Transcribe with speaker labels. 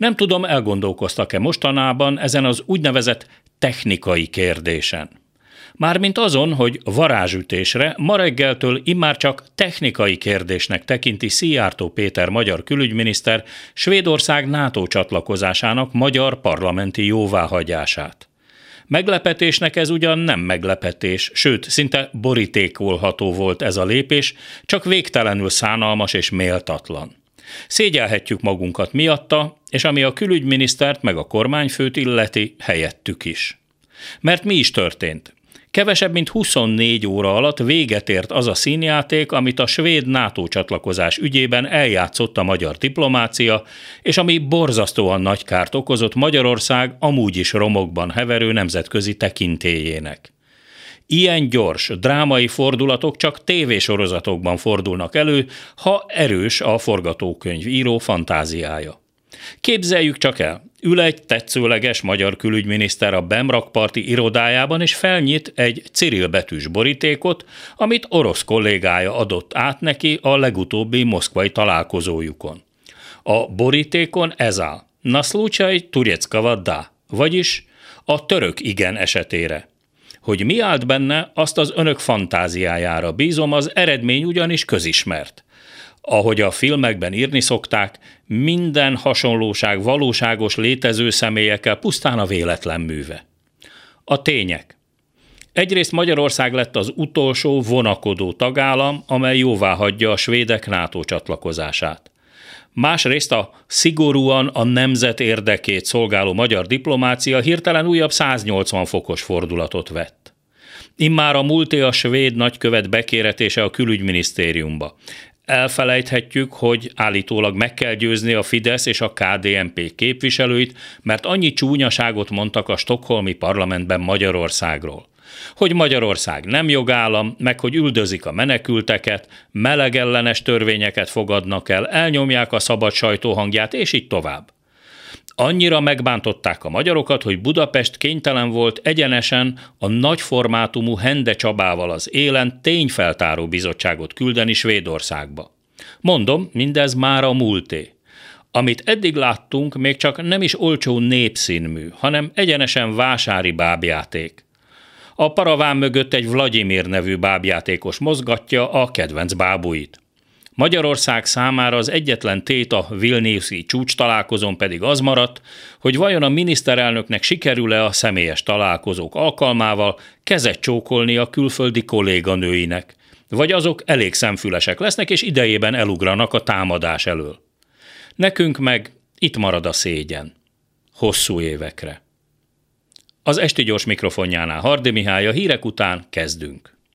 Speaker 1: Nem tudom, elgondolkoztak-e mostanában ezen az úgynevezett technikai kérdésen. Mármint azon, hogy varázsütésre ma reggeltől immár csak technikai kérdésnek tekinti Szijjártó Péter magyar külügyminiszter Svédország NATO csatlakozásának magyar parlamenti jóváhagyását. Meglepetésnek ez ugyan nem meglepetés, sőt, szinte borítékolható volt ez a lépés, csak végtelenül szánalmas és méltatlan. Szégyelhetjük magunkat miatta, és ami a külügyminisztert meg a kormányfőt illeti, helyettük is. Mert mi is történt? Kevesebb mint 24 óra alatt véget ért az a színjáték, amit a svéd NATO csatlakozás ügyében eljátszott a magyar diplomácia, és ami borzasztóan nagy kárt okozott Magyarország amúgy is romokban heverő nemzetközi tekintélyének. Ilyen gyors, drámai fordulatok csak tévésorozatokban fordulnak elő, ha erős a forgatókönyv író fantáziája. Képzeljük csak el, ül egy tetszőleges magyar külügyminiszter a Bemrakparti irodájában, és felnyit egy Cyril betűs borítékot, amit orosz kollégája adott át neki a legutóbbi moszkvai találkozójukon. A borítékon ez áll. Na slučaj Tureckava da, vagyis a török igen esetére. Hogy mi állt benne, azt az önök fantáziájára bízom, az eredmény ugyanis közismert. Ahogy a filmekben írni szokták, minden hasonlóság valóságos létező személyekkel pusztán a véletlen műve. A tények. Egyrészt Magyarország lett az utolsó vonakodó tagállam, amely jóvá hagyja a svédek NATO csatlakozását. Másrészt a szigorúan a nemzet érdekét szolgáló magyar diplomácia hirtelen újabb 180 fokos fordulatot vett. Immár a múlté a svéd nagykövet bekéretése a külügyminisztériumba elfelejthetjük, hogy állítólag meg kell győzni a Fidesz és a KDNP képviselőit, mert annyi csúnyaságot mondtak a stokholmi parlamentben Magyarországról. Hogy Magyarország nem jogállam, meg hogy üldözik a menekülteket, melegellenes törvényeket fogadnak el, elnyomják a szabad sajtó hangját, és így tovább. Annyira megbántották a magyarokat, hogy Budapest kénytelen volt egyenesen a nagyformátumú Hende Csabával az élen tényfeltáró bizottságot küldeni Svédországba. Mondom, mindez már a múlté. Amit eddig láttunk, még csak nem is olcsó népszínmű, hanem egyenesen vásári bábjáték. A paraván mögött egy Vladimir nevű bábjátékos mozgatja a kedvenc bábuit. Magyarország számára az egyetlen tét a Vilniuszi csúcs találkozón pedig az maradt, hogy vajon a miniszterelnöknek sikerül-e a személyes találkozók alkalmával kezet csókolni a külföldi kolléganőinek, vagy azok elég szemfülesek lesznek és idejében elugranak a támadás elől. Nekünk meg itt marad a szégyen. Hosszú évekre. Az esti gyors mikrofonjánál Hardi Mihály a hírek után kezdünk.